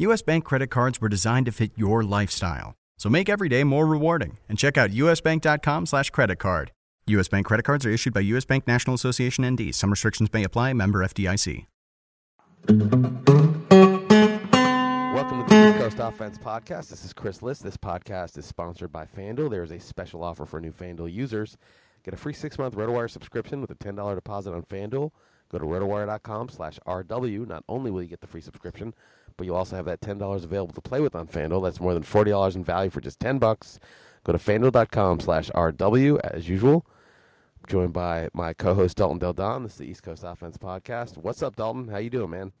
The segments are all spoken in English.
US Bank credit cards were designed to fit your lifestyle. So make every day more rewarding and check out usbank.com slash credit card. US Bank credit cards are issued by US Bank National Association ND. Some restrictions may apply. Member FDIC. Welcome to the East Coast Offense Podcast. This is Chris Liss. This podcast is sponsored by FanDuel. There is a special offer for new FanDuel users. Get a free six-month RotoWire subscription with a $10 deposit on FanDuel. Go to rotowire.com slash RW. Not only will you get the free subscription, but you'll also have that $10 available to play with on FanDuel. That's more than $40 in value for just 10 bucks. Go to fanduel.com slash RW as usual. joined by my co-host Dalton Del Don. This is the East Coast Offense Podcast. What's up, Dalton? How you doing, man?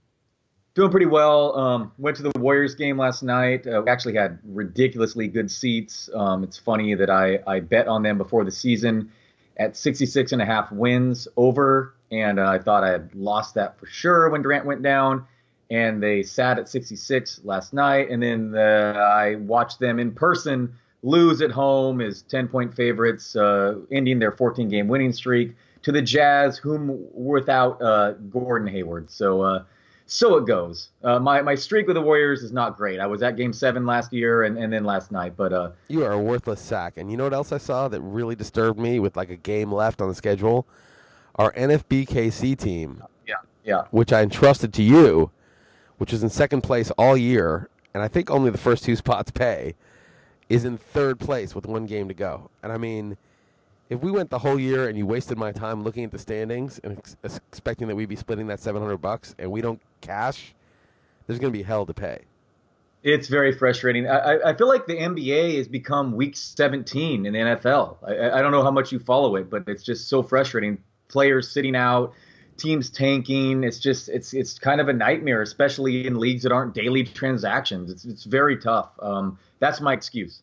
Doing pretty well. Um, went to the Warriors game last night. Uh, we actually had ridiculously good seats. Um, it's funny that I, I bet on them before the season at 66 and a half wins over, and uh, I thought I had lost that for sure when Durant went down. And they sat at 66 last night, and then the, I watched them in person lose at home as 10 point favorites, uh, ending their 14 game winning streak to the Jazz, whom without uh, Gordon Hayward. So uh, so it goes. Uh, my my streak with the Warriors is not great. I was at Game Seven last year and, and then last night, but uh, You are a worthless sack. And you know what else I saw that really disturbed me with like a game left on the schedule? Our NFBKC team, yeah, yeah. which I entrusted to you, which is in second place all year, and I think only the first two spots pay, is in third place with one game to go. And I mean, if we went the whole year and you wasted my time looking at the standings and ex- expecting that we'd be splitting that 700 bucks and we don't cash, there's going to be hell to pay. It's very frustrating. I, I- feel like the NBA has become Week 17 in the NFL. I, I don't know how much you follow it, but it's just so frustrating. Players sitting out, teams tanking. It's just it's it's kind of a nightmare, especially in leagues that aren't daily transactions. It's it's very tough. Um, that's my excuse.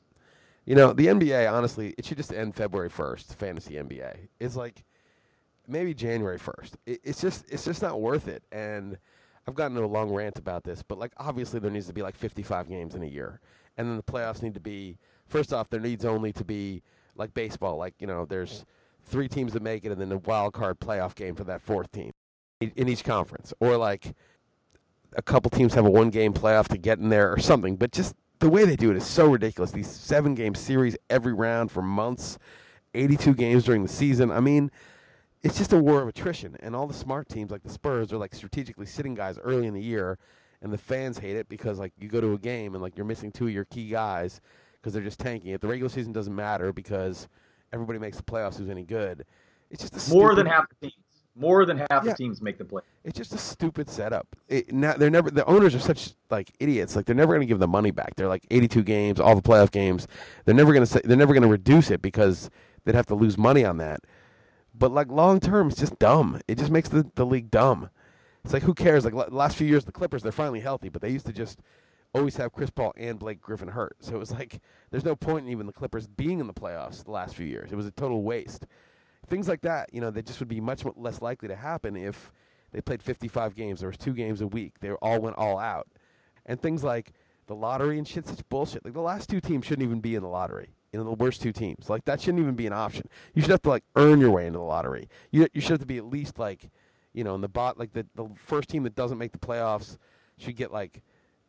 You know, the NBA, honestly, it should just end February 1st, fantasy NBA. It's like maybe January 1st. It, it's just it's just not worth it. And I've gotten into a long rant about this, but like obviously there needs to be like 55 games in a year. And then the playoffs need to be first off there needs only to be like baseball, like, you know, there's three teams that make it and then a wild card playoff game for that fourth team in each conference or like a couple teams have a one game playoff to get in there or something. But just the way they do it is so ridiculous. These seven game series every round for months, 82 games during the season. I mean, it's just a war of attrition. And all the smart teams like the Spurs are like strategically sitting guys early in the year. And the fans hate it because like you go to a game and like you're missing two of your key guys because they're just tanking it. The regular season doesn't matter because everybody makes the playoffs who's any good. It's just a More stupid- than half the teams. More than half Yeah. the teams make the play. it's just a stupid setup. It, now they're never the owners are such like idiots. Like they're never going to give the money back. They're like 82 games, all the playoff games. They're never going to say they're never going to reduce it because they'd have to lose money on that. But like long term, it's just dumb. It just makes the, the league dumb. It's like who cares? Like la- last few years, the Clippers they're finally healthy, but they used to just always have Chris Paul and Blake Griffin hurt. So it was like there's no point in even the Clippers being in the playoffs the last few years. It was a total waste things like that, you know, they just would be much less likely to happen if they played 55 games. There was two games a week. They all went all out, and things like the lottery and shit, such bullshit. Like the last two teams shouldn't even be in the lottery. You know, the worst two teams. Like that shouldn't even be an option. You should have to like earn your way into the lottery. You you should have to be at least like, you know, in the bot like the the first team that doesn't make the playoffs should get like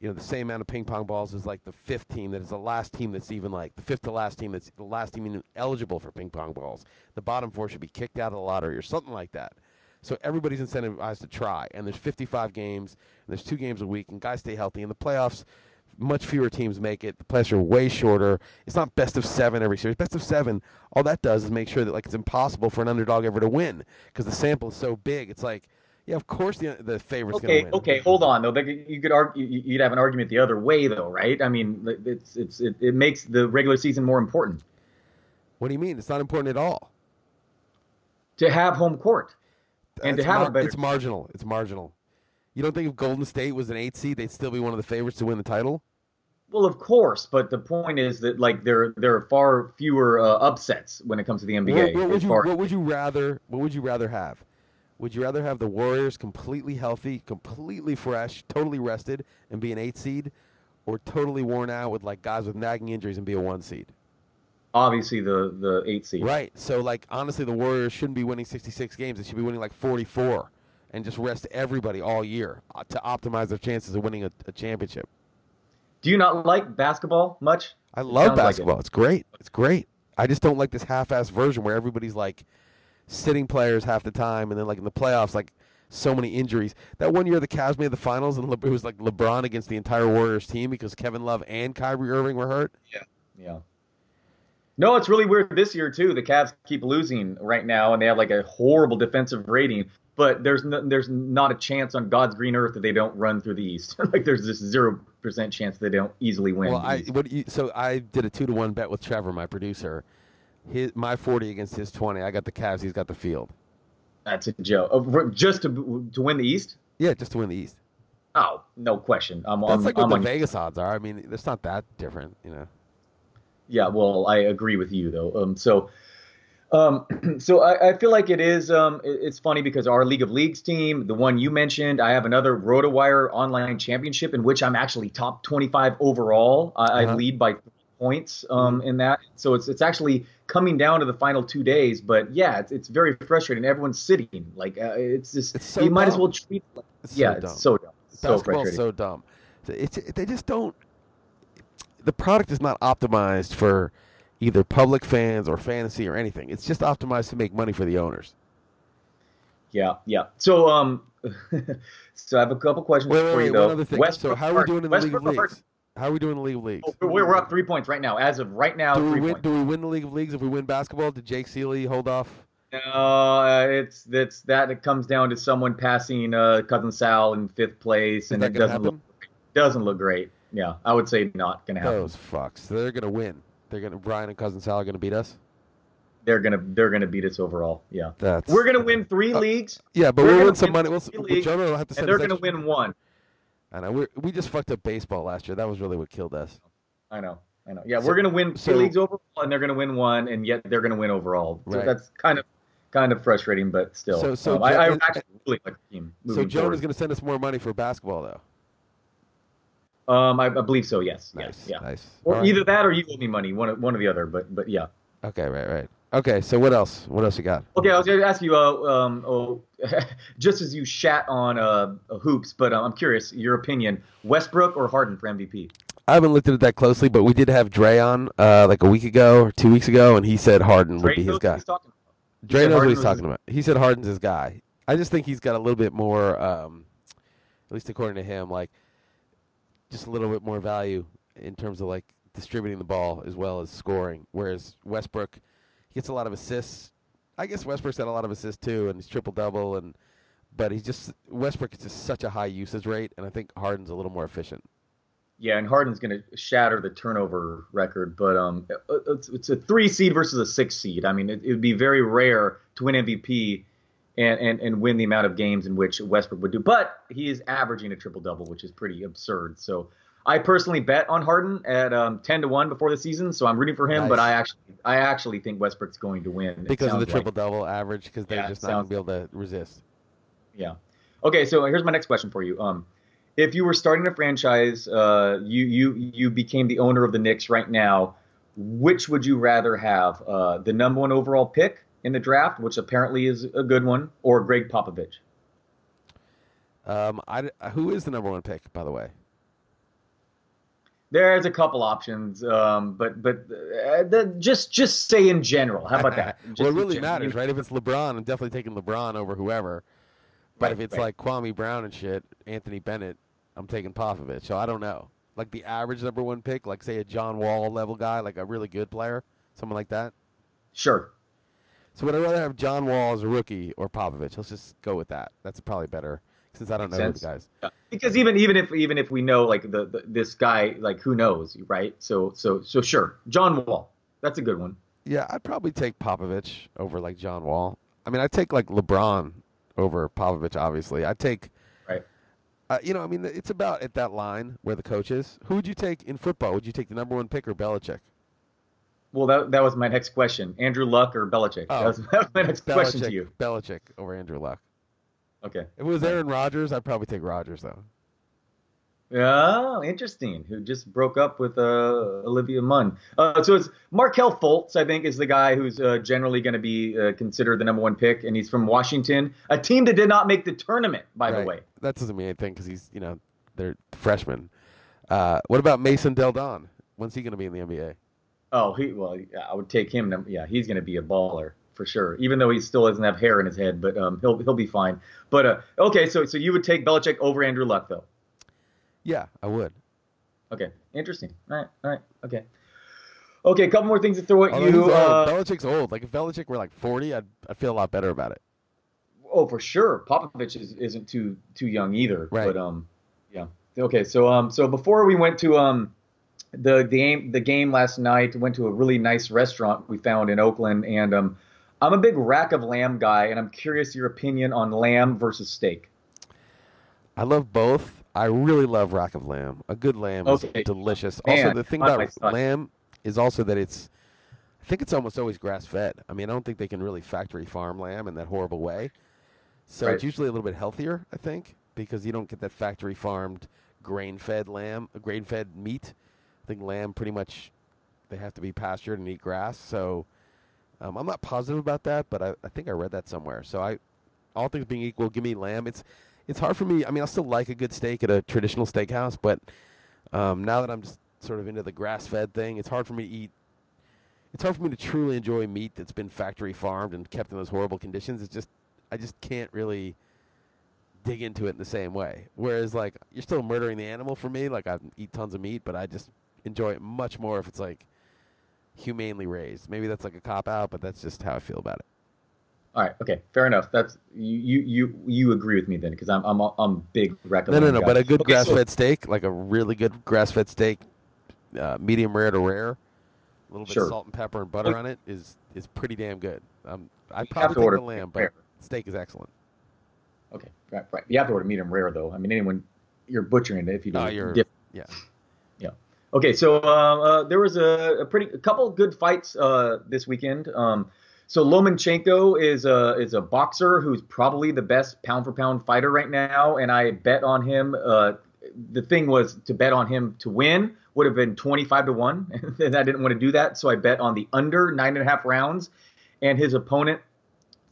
you know the same amount of ping pong balls as like the fifth team that is the last team that's even like the fifth to last team that's the last team eligible for ping pong balls. The bottom four should be kicked out of the lottery or something like that. So everybody's incentivized to try. And there's 55 games, and there's two games a week, and guys stay healthy. In the playoffs, much fewer teams make it. The playoffs are way shorter. It's not best of seven every series. Best of seven, all that does is make sure that like it's impossible for an underdog ever to win because the sample is so big. It's like, yeah, of course the the favorite's Okay, going to win. okay, hold on though. You could argue, you'd have an argument the other way though, right? I mean, it's it's it, it makes the regular season more important What do you mean? It's not important at all. to have home court and to It's have mar- a better. It's marginal. It's marginal. You don't think if Golden State was an eight seed, they'd still be one of the favorites to win the title? Well, of course, but the point is that like there there are far fewer uh, upsets when it comes to the NBA. What, what would you What would you rather? What would you rather have? Would you rather have the Warriors completely healthy, completely fresh, totally rested, and be an eight seed, or totally worn out with like guys with nagging injuries and be a one seed? obviously the the eight seed. Right. So like honestly, the Warriors shouldn't be winning 66 games. They should be winning like 44, and just rest everybody all year uh, to optimize their chances of winning a, a championship. Do you not like basketball much? I love sounds like it. basketball. it's great. It's great. I just don't like this half-ass version where everybody's like sitting players half the time, and then like in the playoffs, like so many injuries. That one year the Cavs made the finals, and Le- it was like LeBron against the entire Warriors team because Kevin Love and Kyrie Irving were hurt. Yeah. Yeah. No, it's really weird this year too. The Cavs keep losing right now, and they have like a horrible defensive rating. But there's no, there's not a chance on God's green earth that they don't run through the East. like there's this zero percent chance they don't easily win. Well, I what you, so I did a two to one bet with Trevor, my producer. His my forty against his twenty. I got the Cavs. He's got the field. That's a joke. Uh, Just to to win the East? Yeah, just to win the East. Oh, no question. I'm, That's I'm, like what I'm the on- Vegas odds are. I mean, it's not that different, you know. Yeah, well, I agree with you though. Um, so, um, so I, I feel like it is. Um, it- it's funny because our League of Leagues team, the one you mentioned, I have another RotoWire online championship in which I'm actually top 25 overall. I, I Uh-huh. lead by points um, in that. So it's it's actually coming down to the final two days. But yeah, it's, it's very frustrating. Everyone's sitting like uh, it's just It's so you might as well treat. Like, It's yeah, so dumb. it's so dumb. It's so Basketball's frustrating. so dumb. It's they just don't. The product is not optimized for either public fans or fantasy or anything. It's just optimized to make money for the owners. Yeah, yeah. So um, so I have a couple questions Wait, wait, for wait. you though. One other thing. So how are we doing in the League of Leagues? How are we doing in the League of Leagues? Oh, We're, we're up three points right now. As of right now, Do we three win? points. Do we win the League of Leagues if we win basketball? Did Jake Ciely hold off? No, uh, it's that's that. It comes down to someone passing uh, cousin Sal in fifth place, Is and it doesn't happen? look doesn't look great. Yeah, I would say not gonna happen. Those fucks. They're gonna win. They're gonna. Brian and cousin Sal are gonna beat us. They're gonna they're gonna beat us overall. Yeah, That's. we're gonna win three Uh, leagues, Yeah, but we'll win some money. We'll, leagues, Jonah will have to send and they're gonna extra- win one. I know. We we just fucked up baseball last year. That was really what killed us. I know, I know. Yeah, So- we're gonna win so- leagues overall, and they're gonna win one, and yet they're gonna win overall. So Right. that's kind of kind of frustrating, but still. So- so Um, I, I actually really like the team. So forward. going to send us more money for basketball, though. Um, I, I believe so. Yes. Nice. Yes. Yeah. Nice. Or right. either that, or you owe me money. One, one or the other. But, but yeah. Okay. Right. Right. Okay. So what else? What else you got? Okay, I was going to ask you. Uh, um, oh, just as you shat on uh hoops, but uh, I'm curious your opinion: Westbrook or Harden for MVP? I haven't looked at it that closely, but we did have Dre on uh, like a week ago or two weeks ago, and he said Harden would be his guy. Dre knows what he's talking his- about. He said Harden's his guy. I just think he's got a little bit more, um, at least according to him, like just a little bit more value in terms of like distributing the ball as well as scoring. Whereas Westbrook gets a lot of assists. I guess Westbrook had a lot of assists too, and he's triple double, and but he's just Westbrook is just such a high usage rate, and I think Harden's a little more efficient. Yeah, and Harden's going to shatter the turnover record, but um, it's, it's a three seed versus a six seed. I mean, it, it would be very rare to win MVP and, and, and win the amount of games in which Westbrook would do. But he is averaging a triple double, which is pretty absurd. So I personally bet on Harden at um, ten to one before the season, so I'm rooting for him. But I actually I actually think Westbrook's going to win because of the sounds like. triple double average, because they're Yeah, just not going to be able to resist. Yeah. Okay, so here's my next question for you. Um, if you were starting a franchise, uh, you you you became the owner of the Knicks right now. Which would you rather have? Uh, the number one overall pick in the draft, which apparently is a good one, or Gregg Popovich? Um, I, d- who is the number one pick, by the way? There's a couple options, um, but but uh, the, just just say in general. How about that? Well, it really matters, right? If it's LeBron, I'm definitely taking LeBron over whoever. But Right, if it's right. like Kwame Brown and shit, Anthony Bennett, I'm taking Popovich. So I don't know. like the average number one pick, like say a John Wall level guy, like a really good player, someone like that? Sure. So would I rather have John Wall as a rookie or Popovich? Let's just go with that. That's probably better since I don't know sense. the guys. Yeah. Because even even if even if we know like the, the this guy like who knows right so so so sure John Wall that's a good one Yeah, I'd probably take Popovich over like John Wall. I mean, I'd take like LeBron over Popovich. Obviously, I'd take. Right. Uh, you know, I mean, it's about at that line where the coach is. Who would you take in football? Would you take the number one pick or Belichick? well that that was my next question Andrew Luck or Belichick Oh, that, was, that was my next question to Belichick. you Belichick over Andrew Luck. Okay If it was Aaron Rodgers, I'd probably take Rodgers though. Oh, interesting. Who just broke up with uh, Olivia Munn. Uh, so it's Markelle Fultz, I think, is the guy who's uh, generally going to be uh, considered the number one pick, and he's from Washington, a team that did not make the tournament, by the way. That doesn't mean anything because he's, you know, they're freshmen. Uh, what about Mason Del Don? When's he going to be in the NBA? Oh, he well, I would take him. num- Yeah, he's going to be a baller for sure. Even though he still doesn't have hair in his head, but um, he'll he'll be fine. But uh, okay, so so you would take Belichick over Andrew Luck, though. Yeah, I would. Okay, interesting. All right, all right, okay. Okay, a couple more things to throw at Although you. old. Uh, Belichick's old. Like if Belichick were like forty, I'd I'd feel a lot better about it. Oh, for sure. Popovich is, isn't too too young either. Right. But um, yeah. Okay. So um, so before we went to um, the the game the game last night, went to a really nice restaurant we found in Oakland, and um, I'm a big rack of lamb guy, and I'm curious your opinion on lamb versus steak. I love both. I really love rack of lamb. A good lamb is Okay. delicious. also, the thing about lamb is also that it's. I think it's almost always grass fed. I mean, I don't think they can really factory farm lamb in that horrible way. So Right. it's usually a little bit healthier, I think, because you don't get that factory farmed grain fed lamb, grain fed meat. I think lamb pretty much they have to be pastured and eat grass. So um, I'm not positive about that, but I, I think I read that somewhere. So I, all things being equal, give me lamb. It's it's hard for me. I mean, I still like a good steak at a traditional steakhouse, but um, now that I'm just sort of into the grass fed thing, it's hard for me to eat. It's hard for me to truly enjoy meat that's been factory farmed and kept in those horrible conditions. It's just I just can't really dig into it in the same way. Whereas like you're still murdering the animal for me. Like I eat tons of meat, but I just enjoy it much more if it's like humanely raised. Maybe that's like a cop out, but that's just how I feel about it. All right. Okay. Fair enough. That's you you you you agree with me then, because I'm I'm I'm big No, no, no. guy. But a good Okay, grass-fed steak, like a really good grass-fed steak, uh, medium rare to rare, a little bit Sure. of salt and pepper and butter on it is is pretty damn good. Um, I probably take order the lamb, but rare. steak is excellent. Okay. Right. Right. You have to order medium rare though. I mean, anyone you're butchering it if you do No, it yeah. Okay, so uh, uh, there was a, a pretty a couple good fights uh, this weekend. Um, so Lomachenko is a is a boxer who's probably the best pound for pound fighter right now, and I bet on him. Uh, the thing was to bet on him to win would have been twenty five to one, and I didn't want to do that, so I bet on the under nine and a half rounds, and his opponent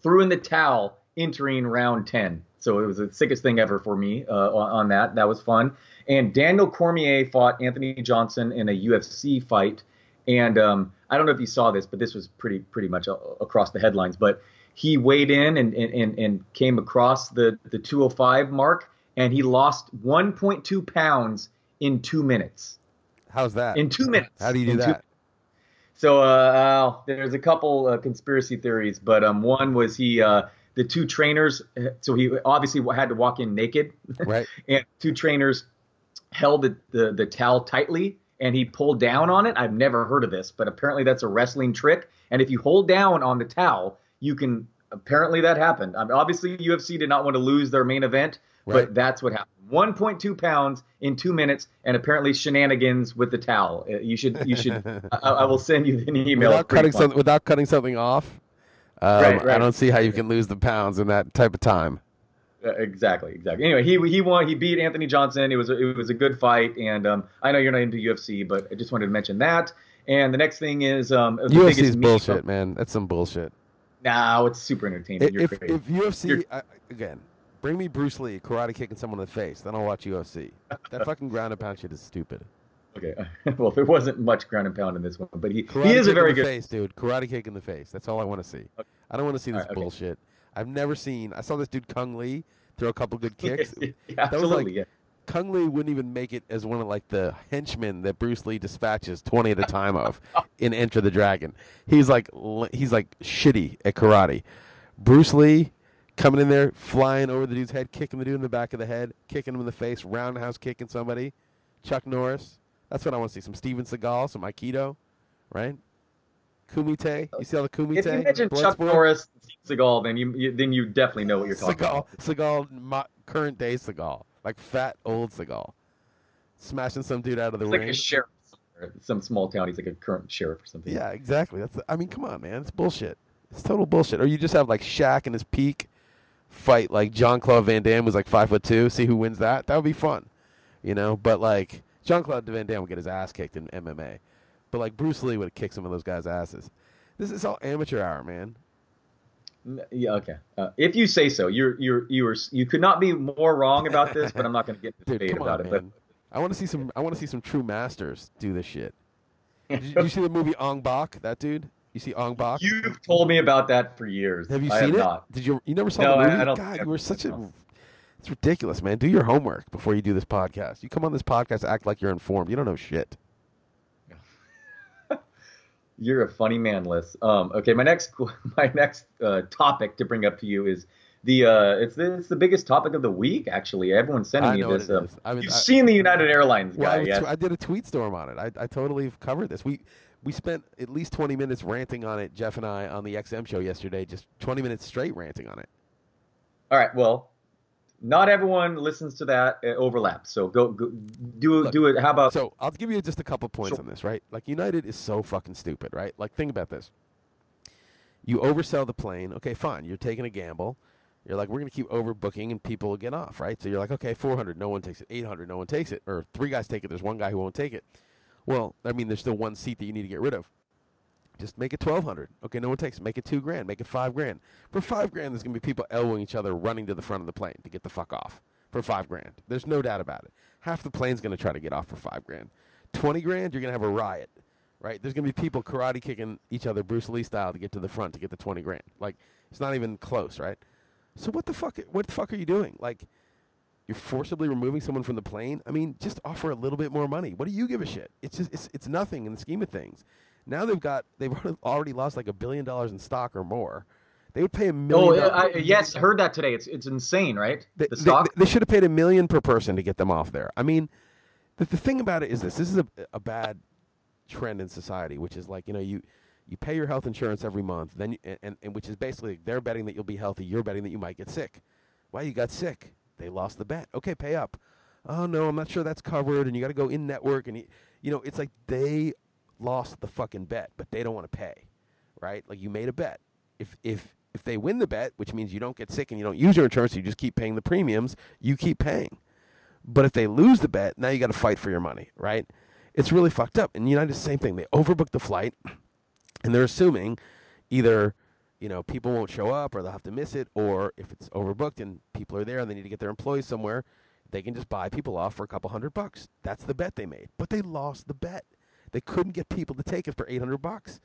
threw in the towel entering round 10. So it was the sickest thing ever for me uh, on that. That was fun. And Daniel Cormier fought Anthony Johnson in a UFC fight. And um, I don't know if you saw this, but this was pretty pretty much a, across the headlines. But he weighed in and, and, and, came across the, the 205 mark, and he lost 1.2 pounds in two minutes. How's that? In two minutes. How do you do In two- that? so uh, uh, there's a couple uh, conspiracy theories, but um, one was he uh, the two trainers. So he obviously had to walk in naked, Right. and two trainers held the, the the towel tightly, and he pulled down on it. I've never heard of this, but apparently that's a wrestling trick. And if you hold down on the towel, you can. Apparently that happened. I mean, obviously UFC did not want to lose their main event, Right. but that's what happened. 1.2 pounds in two minutes, and apparently shenanigans with the towel. Uh, You should, you should. I, I will send you an email. Without cutting something, without cutting something off, um, Right, I don't see how you can lose the pounds in that type of time. Uh, exactly, exactly. Anyway, he he won. He beat Anthony Johnson. It was a, it was a good fight, and um, I know you're not into UFC, but I just wanted to mention that. And the next thing is um, the UFC biggest is bullshit, man. That's some bullshit. No, it's super entertaining. You're If, crazy. if UFC I, again, bring me Bruce Lee karate kicking someone in the face, then I'll watch UFC. That fucking ground and pound shit is stupid. okay, well, there wasn't much ground and pound in this one, but he Karate he is a very in the good. face, dude. Karate kick in the face. That's all I want to see. I don't want to see this Alright, okay. bullshit. I've never seen. I saw this dude Cung Le throw a couple good kicks. Yeah, That was absolutely, like yeah. Cung Le wouldn't even make it as one of like the henchmen that Bruce Lee dispatches twenty at a time of in Enter the Dragon. He's like he's like shitty at karate. Bruce Lee coming in there, flying over the dude's head, kicking the dude in the back of the head, kicking him in the face, roundhouse kicking somebody. Chuck Norris. That's what I want to see. Some Steven Seagal, some Aikido, right? Kumite. You see all the Kumite? If you mention Chuck Bloodsport? Norris, Seagal, then you, you then you definitely know what you're talking Seagal, about. Seagal, mo- current day Seagal, like fat old Seagal, smashing some dude out of the It's like ring. a sheriff, some small town. He's like a current sheriff or something. yeah, exactly. That's. I mean, come on, man. It's bullshit. It's total bullshit. Or you just have like Shaq in his peak fight like Jean-Claude Van Damme was like five foot two. See who wins that. That would be fun, you know. But like Jean-Claude Van Damme would get his ass kicked in MMA, but like Bruce Lee would kick some of those guys' asses. This is all amateur hour, man. Yeah, okay. Uh, if you say so, you're you're you were you could not be more wrong about this, but I'm not going to get into Dude, debate about on, it. man. I want to see some. I want to see some true masters do this shit. Did you, did you see the movie Ong Bak? That dude. You see Ong Bak? You've told me about that for years. have you I seen have it? Not. Did you? You never saw No, the movie? I don't God, you were such a. It's ridiculous, man. Do your homework before you do this podcast. You come on this podcast act like you're informed. You don't know shit. You're a funny man, Liss. Um, okay, my next my next uh, topic to bring up to you is the uh, it's the it's the biggest topic of the week. Actually, everyone's sending I me this. Um. I mean, you've I- seen the United Airlines Well, guy, I, yes? I did a tweet storm on it. I, I totally covered this. We we spent at least 20 minutes ranting on it, Jeff and I, on the XM show yesterday. Just 20 minutes straight ranting on it. All right. Well, not everyone listens to that uh, overlap. So go, go do Look, do it. How about So I'll give you just a couple points Sure. on this, right? Like United is so fucking stupid, right? Like think about this. You oversell the plane. Okay, fine. You're taking a gamble. You're like, we're going to keep overbooking and people will get off, right? So you're like, okay, 400, no one takes it. 800, no one takes it. Or three guys take it. There's one guy who won't take it. Well, I mean, there's still one seat that you need to get rid of. Just make it 1200. Okay, no one takes it. Make it two grand. Make it five grand. For five grand, there's going to be people elbowing each other running to the front of the plane to get the fuck off. For five grand. There's no doubt about it. Half the plane's going to try to get off for five grand. 20 grand, you're going to have a riot, right? There's going to be people karate kicking each other Bruce Lee style to get to the front to get the 20 grand. Like, it's not even close, right? So what the fuck? What the fuck are you doing? Like, you're forcibly removing someone from the plane. I mean, just offer a little bit more money. What do you give a shit? It's just it's it's nothing in the scheme of things. Now they've got they've already lost like a billion dollars in stock or more. They would pay a oh, million. Oh, I, yes, heard that today. It's it's insane, right? they, the they- stock. They, should have paid a million per person to get them off there. I mean, the, the thing about it is this: this is a, a bad trend in society, which is like you know you you pay your health insurance every month, then you, and, and, and which is basically they're betting that you'll be healthy, you're betting that you might get sick. Why you got sick? They lost the bet. Okay, pay up. Oh no, I'm not sure that's covered, and you got to go in network, and you, you know it's like they lost the fucking bet, but they don't want to pay, right? Like you made a bet. If if if they win the bet, which means you don't get sick and you don't use your insurance, you just keep paying the premiums, you keep paying. But if they lose the bet, now you got to fight for your money, right? It's really fucked up. And United, same thing. They overbooked the flight, and they're assuming either you know people won't show up or they'll have to miss it, or if it's overbooked and people are there and they need to get their employees somewhere, they can just buy people off for a couple hundred bucks. That's the bet they made. But they lost the bet. They couldn't get people to take it for 800 bucks.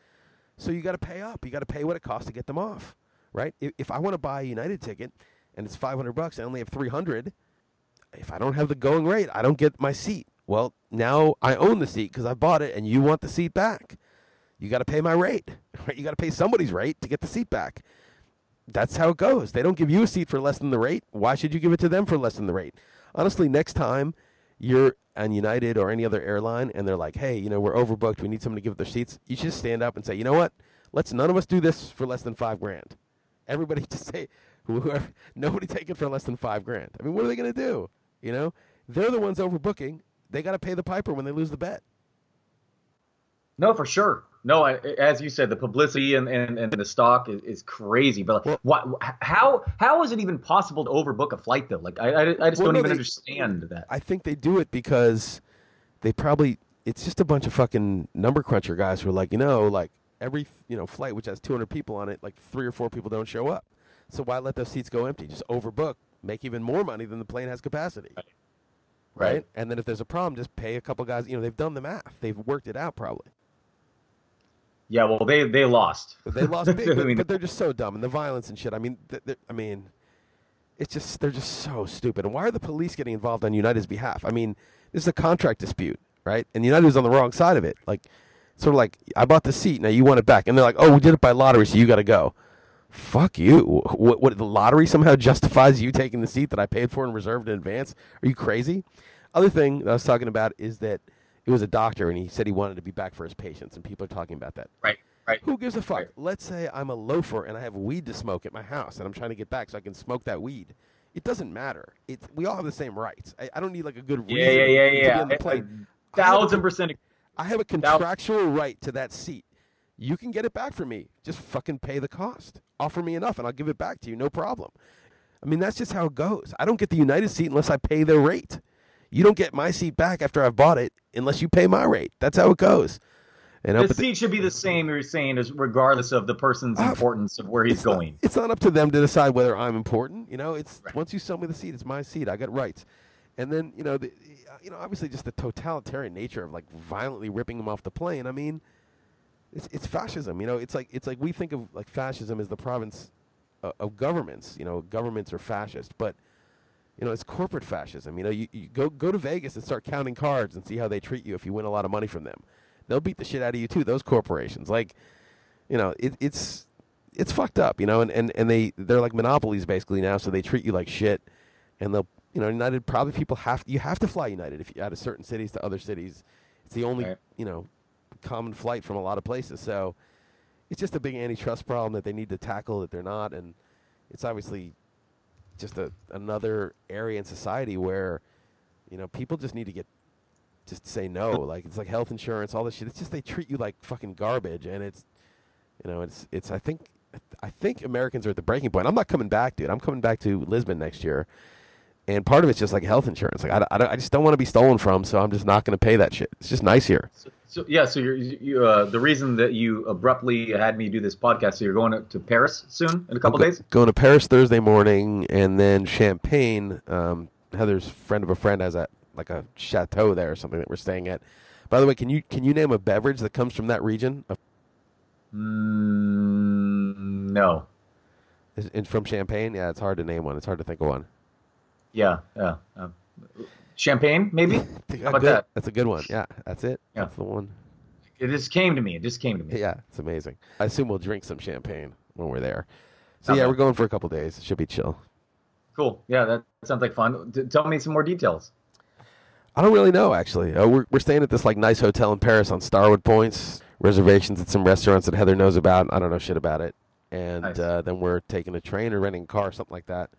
So you got to pay up. You got to pay what it costs to get them off, right? If, if I want to buy a United ticket and it's 500 bucks, I only have 300. If I don't have the going rate, I don't get my seat. Well, now I own the seat because I bought it, and you want the seat back. You got to pay my rate. Right? You got to pay somebody's rate to get the seat back. That's how it goes. They don't give you a seat for less than the rate. Why should you give it to them for less than the rate? Honestly, next time you're on United or any other airline and they're like, hey, you know, we're overbooked. We need someone to give up their seats. You should just stand up and say, you know what? Let's none of us do this for less than five grand. Everybody just say, whoever, nobody take it for less than five grand. I mean, what are they going to do? You know, they're the ones overbooking. They got to pay the piper when they lose the bet. No, for sure. No, I, as you said, the publicity and, and, and the stock is, is crazy. But Well- what, how how is it even possible to overbook a flight though? Like I, I, I just Well, don't no, even they- understand that. I think they do it because they probably it's just a bunch of fucking number cruncher guys who are like, you know, like every you know flight which has 200 people on it, like three or four people don't show up. So why let those seats go empty? Just overbook, make even more money than the plane has capacity. Right? And then if there's a problem, just pay a couple guys. You know, they've done the math. They've worked it out probably. Yeah. Well, they they lost. They lost big, I but, mean, but they're just so dumb and the violence and shit. I mean, I mean, it's just they're just so stupid. And why are the police getting involved on United's behalf? I mean, this is a contract dispute, right? And United was on the wrong side of it. Like, sort of like I bought the seat, now you want it back, and they're like, oh, we did it by lottery, so you got to go. Fuck you. What, what? The lottery somehow justifies you taking the seat that I paid for and reserved in advance? Are you crazy? Other thing that I was talking about is that it was a doctor, and he said he wanted to be back for his patients, and people are talking about that. Right. Right. Who gives a fuck? Right. Let's say I'm a loafer and I have weed to smoke at my house, and I'm trying to get back so I can smoke that weed. It doesn't matter. It's we all have the same rights. I, I don't need like a good reason Yeah, yeah, yeah, to be yeah. on the A plane. thousand percent. I have a contractual right to that seat. You can get it back from me. Just fucking pay the cost. Offer me enough, and I'll give it back to you. No problem. I mean, that's just how it goes. I don't get the United seat unless I pay their rate. You don't get my seat back after I've bought it unless you pay my rate. That's how it goes. You know, The but the- seat should be the same. You're saying, as regardless of the person's Uh, importance of where he's it's not- going. it's not up to them to decide whether I'm important. You know, it's Right. once you sell me the seat, it's my seat. I got rights. And then you know, the, you know, obviously just the totalitarian nature of like violently ripping them off the plane. I mean, it's it's fascism. You know, it's like it's like we think of like fascism as the province uh, of governments. You know, governments are fascist, but you know, it's corporate fascism. You know, you, you go go to Vegas and start counting cards and see how they treat you if you win a lot of money from them. They'll beat the shit out of you too. Those corporations, like, you know, it, it's it's fucked up. You know, and, and, and they they're like monopolies basically now, so they treat you like shit. And they'll you know United probably people have you have to fly United if you out of certain cities to other cities. It's the only Right. you know common flight from a lot of places. So it's just a big antitrust problem that they need to tackle that they're not, and it's obviously just a another area in society where you know people just need to get just say no. Like it's like health insurance, all this shit. It's just they treat you like fucking garbage, and it's you know it's it's I think I think Americans are at the breaking point. I'm not coming back, dude. I'm coming back to Lisbon next year. And part of it's just like health insurance. Like I, I, I just don't want to be stolen from, so I'm just not going to pay that shit. It's just nice here. So, so yeah, so you're you uh, the reason that you abruptly had me do this podcast. So you're going to, to Paris soon in a couple Go- days. Going to Paris Thursday morning, and then Champagne. Um, Heather's friend of a friend has a like a chateau there or something that we're staying at. By the way, can you can you name a beverage that comes from that region? Mm, no. is, is from Champagne? Yeah, it's hard to name one. It's hard to think of one. Yeah. Yeah. Uh, champagne, maybe. How about good. that? That's a good one. Yeah, that's it. Yeah. That's the one. It just came to me. It just came to me. Yeah, it's amazing. I assume we'll drink some champagne when we're there. So Okay. yeah, we're going for a couple days. It should be chill. Cool. Yeah, that sounds like fun. Tell me some more details. I don't really know actually. Uh, we're we're staying at this like nice hotel in Paris on Starwood Points. Reservations at some restaurants that Heather knows about. I don't know shit about it. And Nice. uh, then we're taking a train or renting a car, or something like that.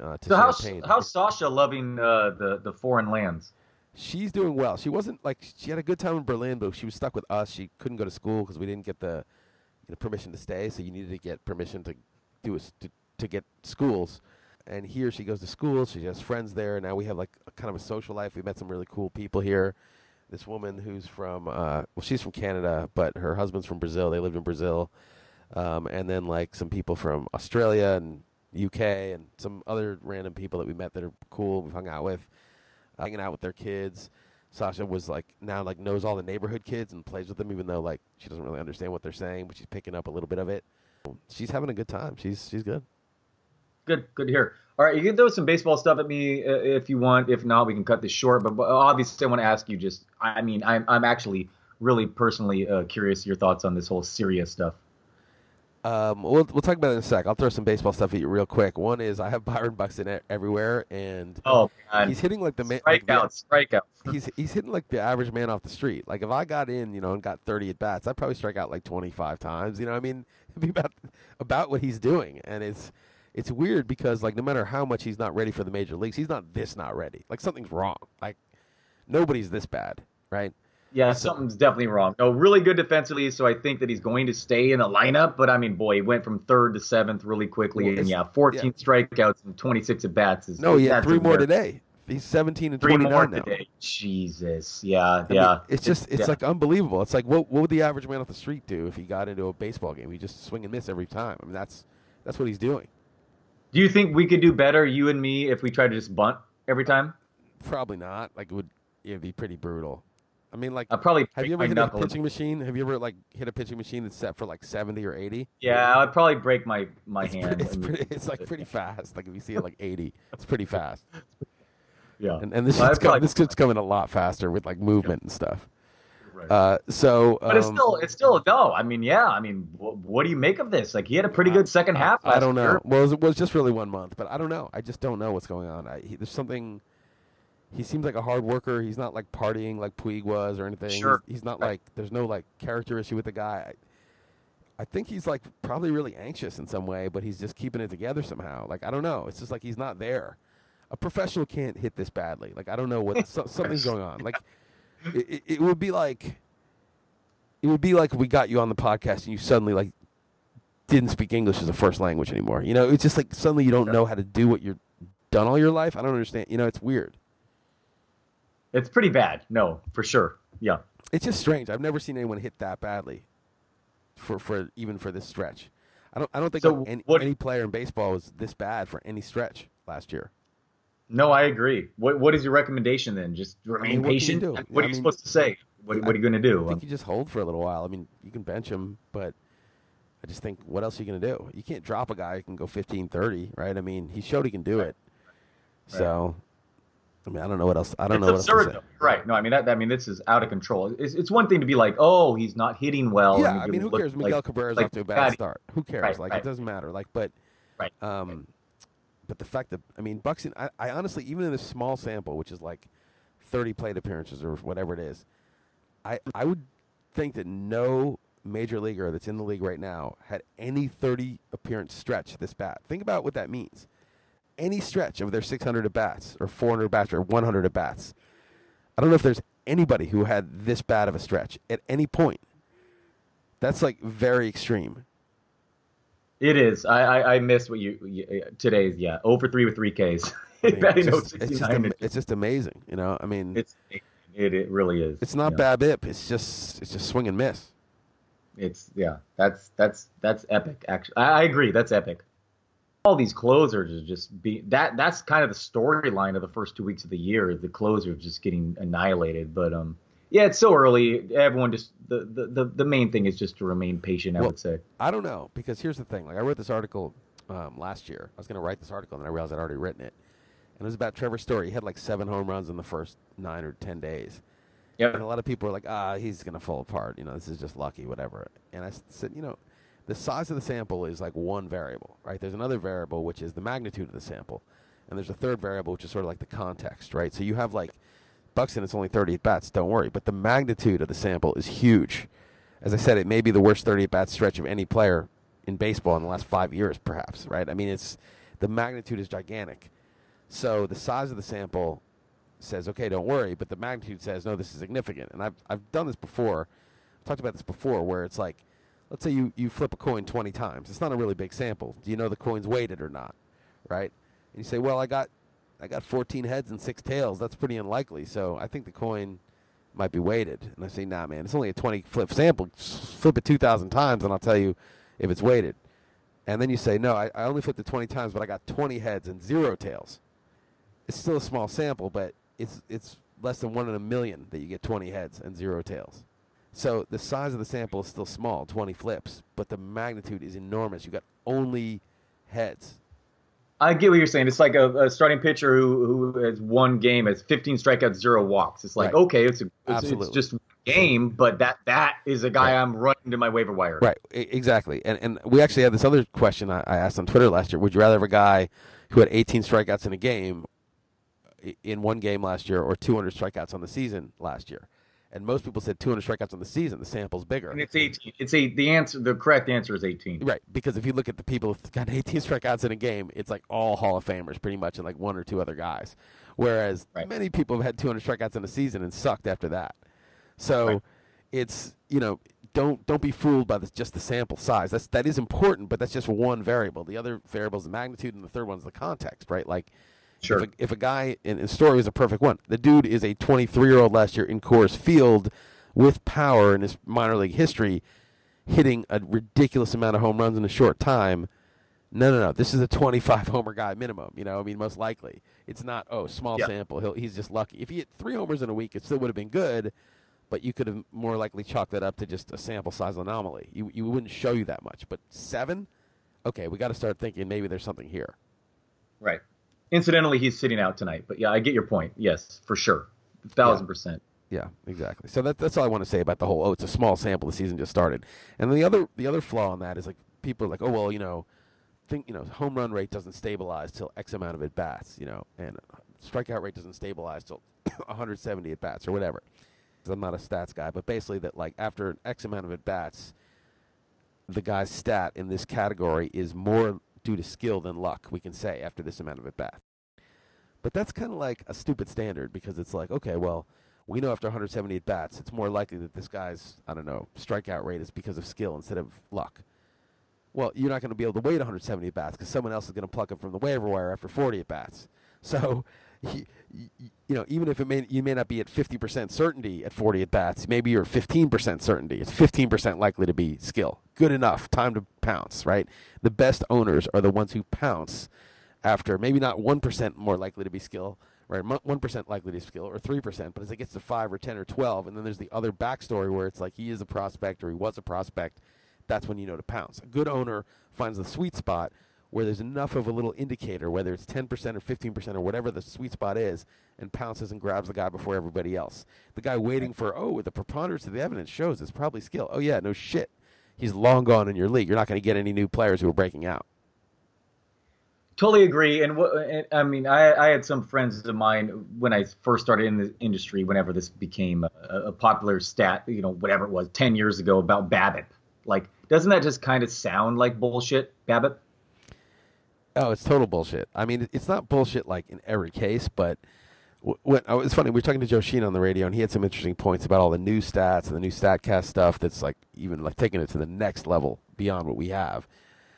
Uh, to So how's how's Sasha loving uh, the the foreign lands? She's doing well. She wasn't like she had a good time in Berlin, but she was stuck with us. She couldn't go to school because we didn't get the you know, permission to stay. So you needed to get permission to do a, to, to get schools. And here she goes to school. She has friends there. Now we have like a kind of a social life. We met some really cool people here. This woman who's from uh, well, she's from Canada, but her husband's from Brazil. They lived in Brazil, um, and then like some people from Australia and UK and some other random people that we met that are cool. We've hung out with hanging out with their kids. Sasha was like now like knows all the neighborhood kids and plays with them, even though like she doesn't really understand what they're saying, but she's picking up a little bit of it. She's having a good time. She's she's good. Good, good to hear. All right, you can throw some baseball stuff at me uh, if you want. If not, we can cut this short. But, but obviously, I want to ask you. Just, I mean, I'm I'm actually really personally uh, curious your thoughts on this whole Syria stuff. Um, we'll we'll talk about it in a sec. I'll throw some baseball stuff at you real quick. One is I have Byron Buxton everywhere, and Oh man, he's hitting like the man. like the- strikeouts, strikeouts. he's he's hitting like the average man off the street. Like if I got in, you know, and got 30 at bats, I'd probably strike out like 25 times. You know, what I mean, it'd be about about what he's doing, and it's it's weird because like no matter how much he's not ready for the major leagues, he's not this not ready. Like something's wrong. Like nobody's this bad, right? Yeah, something's definitely wrong. No, really good defensively, so I think that he's going to stay in the lineup. But I mean, boy, he went from third to seventh really quickly, Well, and yeah, 14 strikeouts and 26 at bats is No, he had three more today. He's 17 and Three 29 more now. today. Jesus, yeah, I mean, yeah. it's just it's yeah. like unbelievable. It's like what what would the average man off the street do if he got into a baseball game? He just swing and miss every time. I mean, that's that's what he's doing. Do you think we could do better, you and me, if we try to just bunt every time? Probably not. Like it would it'd be pretty brutal. I mean, like, I probably have you ever hit a pitching machine? Have you ever like hit a pitching machine that's set for like seventy or eighty? Yeah, I'd probably break my my It's, hand. pretty, it's, pretty, it's like pretty fast. Like if you see it like eighty, it's pretty fast. yeah. And, and this Well, probably- this shit's coming a lot faster with like movement and stuff. Right. Uh, so, but it's um, still it's still no. I mean, yeah. I mean, wh- what do you make of this? Like he had a pretty good second half. I don't know. year. Well, it was, it was just really one month, but I don't know. I just don't know what's going on. I, he, there's something. He seems like a hard worker. He's not like partying like Puig was or anything. Sure. He's, he's not Right. like. There's no like character issue with the guy. I, I think he's like probably really anxious in some way, but he's just keeping it together somehow. Like I don't know. It's just like he's not there. A professional can't hit this badly. Like I don't know what so, something's going on. Like it, it, it would be like. It would be like we got you on the podcast and you suddenly like didn't speak English as a first language anymore. You know, it's just like suddenly you don't know how to do what you're done all your life. I don't understand. You know, it's weird. It's pretty bad. No, for sure. Yeah. It's just strange. I've never seen anyone hit that badly for for even for this stretch. I don't I don't think So any, what- any player in baseball was this bad for any stretch last year. No, I agree. What What is your recommendation then? Just remain what can you patient. do? What I are you mean, supposed to say? What, what are you going to do? I think you just hold for a little while. I mean, you can bench him, but I just think what else are you going to do? You can't drop a guy who can go 15, 30, right? I mean, he showed he can do it. So, I mean, I don't know what else. I don't it's know what else to say. Right? No, I mean that. I mean this is out of control. It's, it's one thing to be like, oh, he's not hitting well. Yeah, I mean, who cares? like- Miguel Cabrera's like off to a bad Patty. start. Who cares? Right, like, right. it doesn't matter. Like, but, Right. um, but the fact that I mean, Buxton, I, I honestly, even in this small sample, which is like thirty plate appearances or whatever it is, I I would think that no major leaguer that's in the league right now had any thirty appearance stretch this bad. Think about what that means. Any stretch of their 600 at bats or 400 at bats or 100 at bats. I don't know if there's anybody who had this bad of a stretch at any point. That's like very extreme. It is. I I, I missed what you, you today's. Yeah, over three with three Ks. I mean, it's, just, it's, just am- it's just amazing, you know. I mean, it's, It's it, it really is. It's not yeah. BABIP. It's just it's just swing and miss. It's yeah. That's that's that's epic. Actually, I, I agree. That's epic. All these closers are just be that. That's kind of the storyline of the first two weeks of the year. The closers are just getting annihilated. But um, yeah, it's so early. Everyone just the the the, main thing is just to remain patient. I Well, would say. I don't know because here's the thing. Like I wrote this article um, last year. I was going to write this article and then I realized I'd already written it. And it was about Trevor Story. He had like seven home runs in the first nine or ten days. Yeah. And a lot of people are like, ah, he's going to fall apart. You know, this is just lucky, whatever. And i said, you know, the size of the sample is like one variable, right? There's another variable, which is the magnitude of the sample. And there's a third variable, which is sort of like the context, right? So you have like Buxton, it's only 30 at bats, don't worry. But the magnitude of the sample is huge. As I said, it may be the worst 30 at bat stretch of any player in baseball in the last five years, perhaps, right? I mean, it's the magnitude is gigantic. So the size of the sample says, okay, don't worry, but the magnitude says, no, this is significant. And I've, I've done this before, I've talked about this before, where it's like, let's say you, you flip a coin 20 times. It's not a really big sample. Do you know the coin's weighted or not? Right? And you say, well, I got, I got 14 heads and six tails. That's pretty unlikely. So I think the coin might be weighted. And I say, nah, man, it's only a 20 flip sample. Flip it 2,000 times and I'll tell you if it's weighted. And then you say, no, I, I only flipped it 20 times, but I got 20 heads and zero tails. It's still a small sample, but it's it's less than one in a million that you get 20 heads and zero tails. So the size of the sample is still small, 20 flips, but the magnitude is enormous. You got only heads. I get what you're saying. It's like a, a starting pitcher who who has one game has 15 strikeouts, zero walks. It's like Right. okay, it's a, it's, it's just game, but that that is a guy Right. I'm running to my waiver wire. Right, exactly. And and we actually had this other question I, I asked on Twitter last year. Would you rather have a guy who had 18 strikeouts in a game in one game last year or 200 strikeouts on the season last year? And most people said 200 strikeouts on the season. The sample's bigger. And it's 18. It's a the answer. The correct answer is 18. Right, because if you look at the people who've got 18 strikeouts in a game, it's like all Hall of Famers, pretty much, and like one or two other guys. Whereas Right. many people have had 200 strikeouts in a season and sucked after that. So Right. it's you know don't don't be fooled by this, just the sample size. That's that is important, but that's just one variable. The other variable is the magnitude, and the third one's the context. Right, like. Sure. If a, if a guy, and, and Story is a perfect one. The dude is a 23 year old last year in Coors Field with power in his minor league history, hitting a ridiculous amount of home runs in a short time. No, no, no. This is a 25 homer guy minimum. You know, I mean, most likely it's not. Oh, small Yeah. sample. He'll, he's just lucky. If he hit three homers in a week, it still would have been good. but you could have more likely chalked that up to just a sample size anomaly. You you wouldn't show you that much, but seven, okay, we got to start thinking maybe there's something here. Right. Incidentally, he's sitting out tonight, but yeah, I get your point. Yes, for sure, thousand Yeah. percent. Yeah, exactly. So that, that's all I want to say about the whole. Oh, it's a small sample. The season just started, and the other the other flaw in that is like people are like, oh well, you know, think you know, home run rate doesn't stabilize till X amount of at bats, you know, and strikeout rate doesn't stabilize till 170 at bats or whatever. I'm not a stats guy, but basically that like after X amount of at bats, the guy's stat in this category is more due to skill than luck. We can say after this amount of at bats. But that's kind of like a stupid standard because it's like, okay, well, we know after 170 at bats, it's more likely that this guy's, I don't know, strikeout rate is because of skill instead of luck. Well, you're not going to be able to wait 170 at bats because someone else is going to pluck him from the waiver wire after 40 at bats. So, you, know, even if it may, you may not be at 50% certainty at 40 at bats, maybe you're 15% certainty. It's 15% likely to be skill. Good enough. Time to pounce, right? The best owners are the ones who pounce after maybe not 1% more likely to be skill, right? 1% likely to be skill or 3%, but as it gets to 5 or 10 or 12, and then there's the other backstory where it's like he is a prospect or he was a prospect, that's when you know to pounce. A good owner finds the sweet spot where there's enough of a little indicator, whether it's 10% or 15% or whatever the sweet spot is, and pounces and grabs the guy before everybody else. The guy waiting for, oh, the preponderance of the evidence shows it's probably skill. Oh, yeah, no shit. He's long gone in your league. You're not going to get any new players who are breaking out. Totally agree. And what I mean, I, I had some friends of mine when I first started in the industry. Whenever this became a, a popular stat, you know, whatever it was, ten years ago about BABIP. Like, doesn't that just kind of sound like bullshit, BABIP? Oh, it's total bullshit. I mean, it's not bullshit like in every case, but wh- when oh, it's funny, we were talking to Joe Sheehan on the radio, and he had some interesting points about all the new stats and the new Statcast stuff. That's like even like taking it to the next level beyond what we have.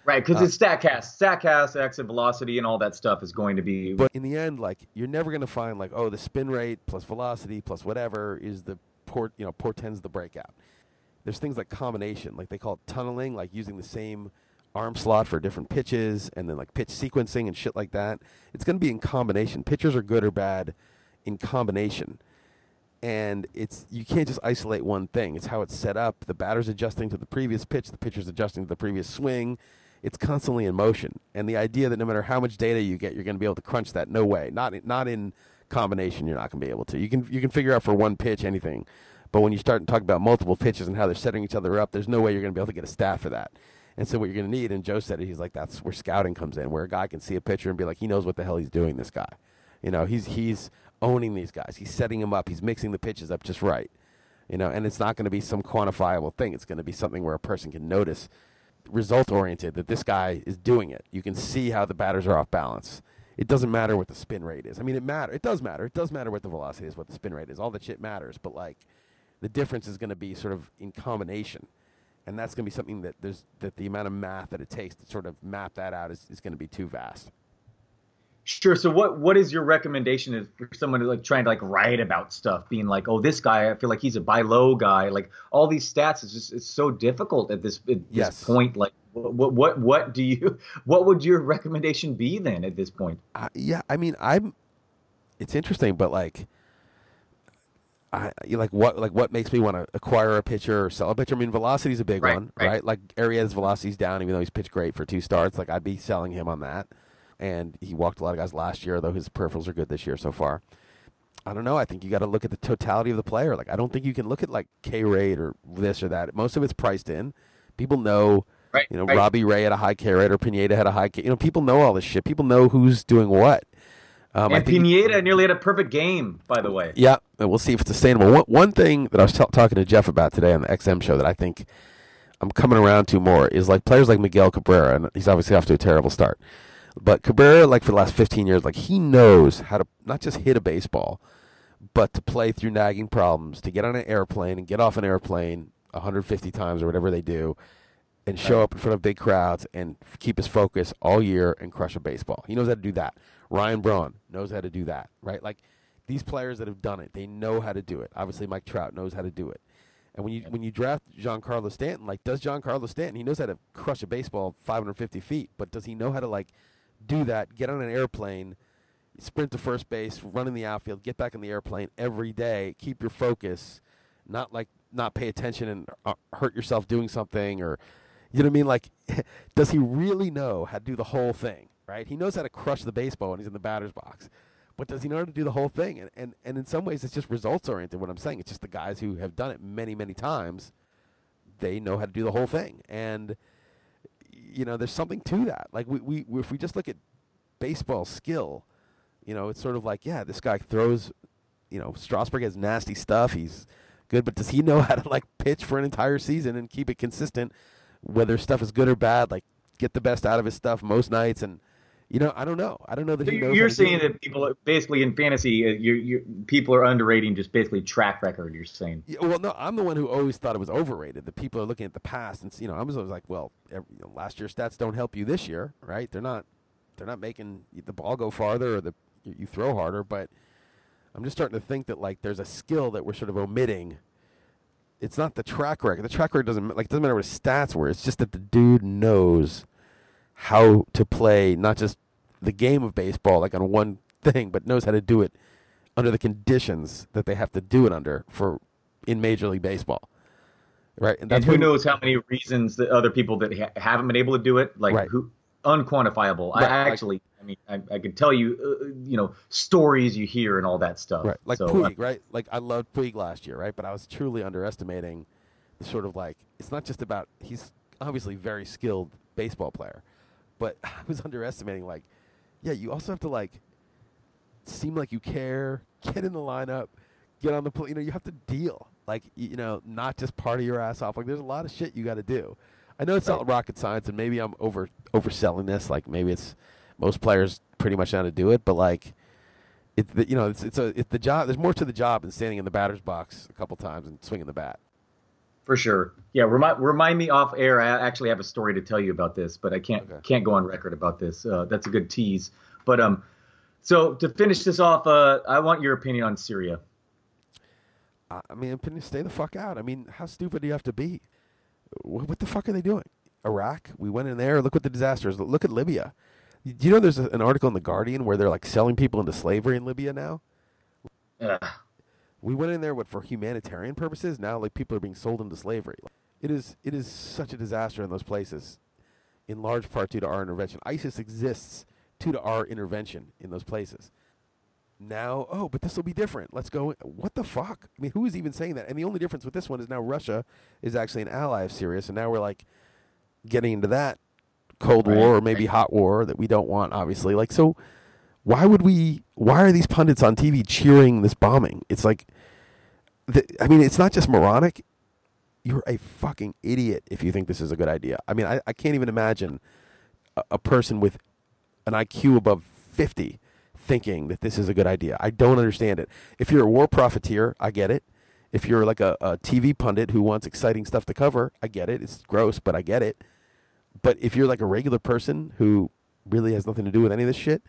Right, because Uh, it's Statcast, Statcast, exit velocity, and all that stuff is going to be. But in the end, like you're never going to find like oh the spin rate plus velocity plus whatever is the port you know portends the breakout. There's things like combination, like they call it tunneling, like using the same arm slot for different pitches and then like pitch sequencing and shit like that. It's going to be in combination. Pitchers are good or bad in combination. And it's you can't just isolate one thing. It's how it's set up. The batter's adjusting to the previous pitch, the pitcher's adjusting to the previous swing. It's constantly in motion. And the idea that no matter how much data you get, you're going to be able to crunch that, no way. Not in, not in combination, you're not going to be able to. You can you can figure out for one pitch anything, but when you start to talk about multiple pitches and how they're setting each other up, there's no way you're going to be able to get a staff for that. And so what you're going to need, and Joe said it, he's like, that's where scouting comes in, where a guy can see a pitcher and be like, he knows what the hell he's doing. This guy, you know, he's he's owning these guys. He's setting them up. He's mixing the pitches up just right. You know, and it's not going to be some quantifiable thing. It's going to be something where a person can notice, result oriented, that this guy is doing it. You can see how the batters are off balance. It doesn't matter what the spin rate is. I mean, it matter. It does matter. It does matter what the velocity is, what the spin rate is. All that shit matters. But like, the difference is going to be sort of in combination, and that's going to be something that there's that the amount of math that it takes to sort of map that out is, is going to be too vast. Sure. So what what is your recommendation is for someone who's like trying to like write about stuff, being like, oh, this guy, I feel like he's a buy low guy. Like all these stats is just it's so difficult at this at Yes. this point. Like what what what do you what would your recommendation be then at this point? Uh, yeah, I mean, I'm. It's interesting, but like, I like what like what makes me want to acquire a pitcher or sell a pitcher. I mean, velocity's a big Right, one, right. right? Like Arrieta's velocity's down, even though he's pitched great for two starts. Like I'd be selling him on that, and he walked a lot of guys last year, though his peripherals are good this year so far. I don't know. I think you got to look at the totality of the player. Like I don't think you can look at like K rate or this or that. Most of it's priced in. People know Right. you know. Robbie Ray had a high K rate or Pineda had a high K. You know, people know all this shit. People know who's doing what. Um, and Pineda nearly had a perfect game, by the way. yeah, and we'll see if it's sustainable. One, one thing that I was t- talking to Jeff about today on the XM show that I think I'm coming around to more is like players like Miguel Cabrera, and he's obviously off to a terrible start. But Cabrera, like for the last 15 years, like he knows how to not just hit a baseball, but to play through nagging problems, to get on an airplane and get off an airplane 150 times or whatever they do, and show up in front of big crowds and keep his focus all year and crush a baseball. He knows how to do that. Ryan Braun knows how to do that, right? Like these players that have done it, they know how to do it. Obviously, Mike Trout knows how to do it. And when you when you draft Giancarlo Stanton, like does Giancarlo Stanton, he knows how to crush a baseball 550 feet, but does he know how to like do that? Get on an airplane, sprint to first base, run in the outfield, get back in the airplane every day, keep your focus, not like not pay attention and uh, hurt yourself doing something or you know what I mean? Like, does he really know how to do the whole thing? Right? He knows how to crush the baseball when he's in the batter's box, but does he know how to do the whole thing? And and, and in some ways, it's just results oriented. What I'm saying, it's just the guys who have done it many many times. They know how to do the whole thing, and you know, there's something to that. Like we, we if we just look at baseball skill, you know, it's sort of like, yeah, this guy throws, you know, Strasburg has nasty stuff. He's good, but does he know how to like pitch for an entire season and keep it consistent, whether stuff is good or bad? Like get the best out of his stuff most nights, and you know, I don't know. I don't know that so he knows. You're saying that people are basically in fantasy, uh, you you people are underrating just basically track record. You're saying. Yeah, well, no, I'm the one who always thought it was overrated. The people are looking at the past, and you know, I was always like, well, every, you know, last year's stats don't help you this year, right? They're not, they're not making the ball go farther or the you, you throw harder. But I'm just starting to think that like there's a skill that we're sort of omitting. It's not the track record. The track record doesn't like doesn't matter what his stats were. It's just that the dude knows how to play not just the game of baseball like on one thing, but knows how to do it under the conditions that they have to do it under for in Major League Baseball. Right, and, and who knows how many reasons that other people that ha- haven't been able to do it, like right. who unquantifiable. Right. I actually, I mean, I, I could tell you, uh, you know, stories you hear and all that stuff. Right, like so, Puig, uh, right? Like I loved Puig last year, right? But I was truly underestimating the sort of like it's not just about he's obviously very skilled baseball player, but I was underestimating like, yeah, you also have to like seem like you care, get in the lineup, get on the play. You know, you have to deal. Like you know, not just party your ass off. Like there's a lot of shit you got to do. I know it's right. not rocket science, and maybe I'm over overselling this. Like maybe it's most players pretty much know how to do it, but like it, the, you know, it's it's a it's the job. There's more to the job than standing in the batter's box a couple times and swinging the bat. For sure. Yeah. Remind remind me off air. I actually have a story to tell you about this, but I can't okay. can't go on record about this. Uh, that's a good tease. But um, so to finish this off, uh, I want your opinion on Syria. I mean, stay the fuck out. I mean, how stupid do you have to be? What the fuck are they doing? Iraq? We went in there. Look what the disasters. Look at Libya. Do you know there's a, an article in the Guardian where they're like selling people into slavery in Libya now? Yeah. We went in there what for humanitarian purposes. Now like people are being sold into slavery. It is it is such a disaster in those places, in large part due to our intervention. ISIS exists due to our intervention in those places now, oh, but this will be different. Let's go. What the fuck? I mean, who is even saying that? And the only difference with this one is now Russia is actually an ally of Syria. So now we're like getting into that Cold right. War or maybe hot war that we don't want, obviously. Like, so why would we, why are these pundits on TV cheering this bombing? It's like, the, I mean, it's not just moronic. You're a fucking idiot if you think this is a good idea. I mean, I, I can't even imagine a, a person with an IQ above 50 thinking that this is a good idea. I don't understand it. If you're a war profiteer, I get it. If you're like a, a TV pundit who wants exciting stuff to cover, I get it. It's gross, but I get it. But if you're like a regular person who really has nothing to do with any of this shit,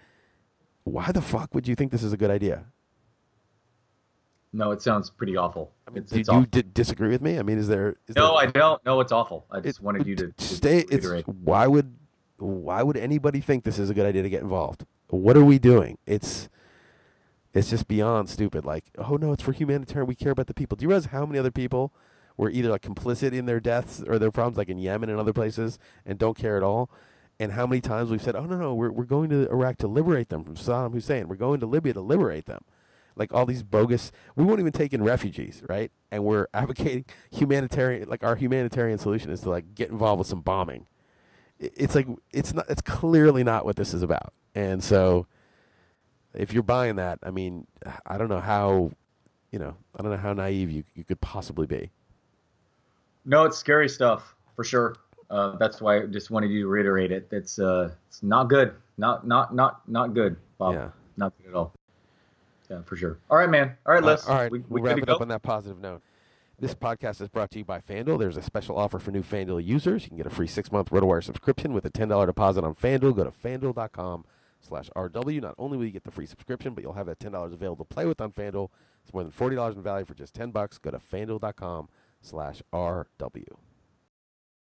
why the fuck would you think this is a good idea? No, it sounds pretty awful. I mean, it's, do it's you d- disagree with me? I mean, is there? Is no, there, I don't. No, it's awful. I just it, wanted you to, to stay. It's why would why would anybody think this is a good idea to get involved? What are we doing? It's it's just beyond stupid. Like, oh no, it's for humanitarian. We care about the people. Do you realize how many other people were either like complicit in their deaths or their problems, like in Yemen and other places, and don't care at all? And how many times we've said, oh no, no, we're we're going to Iraq to liberate them from Saddam Hussein. We're going to Libya to liberate them. Like all these bogus, we won't even take in refugees, right? And we're advocating humanitarian, like our humanitarian solution is to like get involved with some bombing. It's like it's not. It's clearly not what this is about. And so, if you're buying that, I mean, I don't know how, you know, I don't know how naive you you could possibly be. No, it's scary stuff for sure. Uh, that's why I just wanted you to reiterate it. It's uh, it's not good. Not not not not good, Bob. Yeah. Not good at all. Yeah, for sure. All right, man. All right, uh, all right, we, we we'll wrap it up on that positive note. This podcast is brought to you by FanDuel. There's a special offer for new FanDuel users. You can get a free six-month RotoWire subscription with a $10 deposit on FanDuel. Go to FanDuel.com slash RW. Not only will you get the free subscription, but you'll have that $10 available to play with on FanDuel. It's more than $40 in value for just 10 bucks. Go to FanDuel.com slash RW.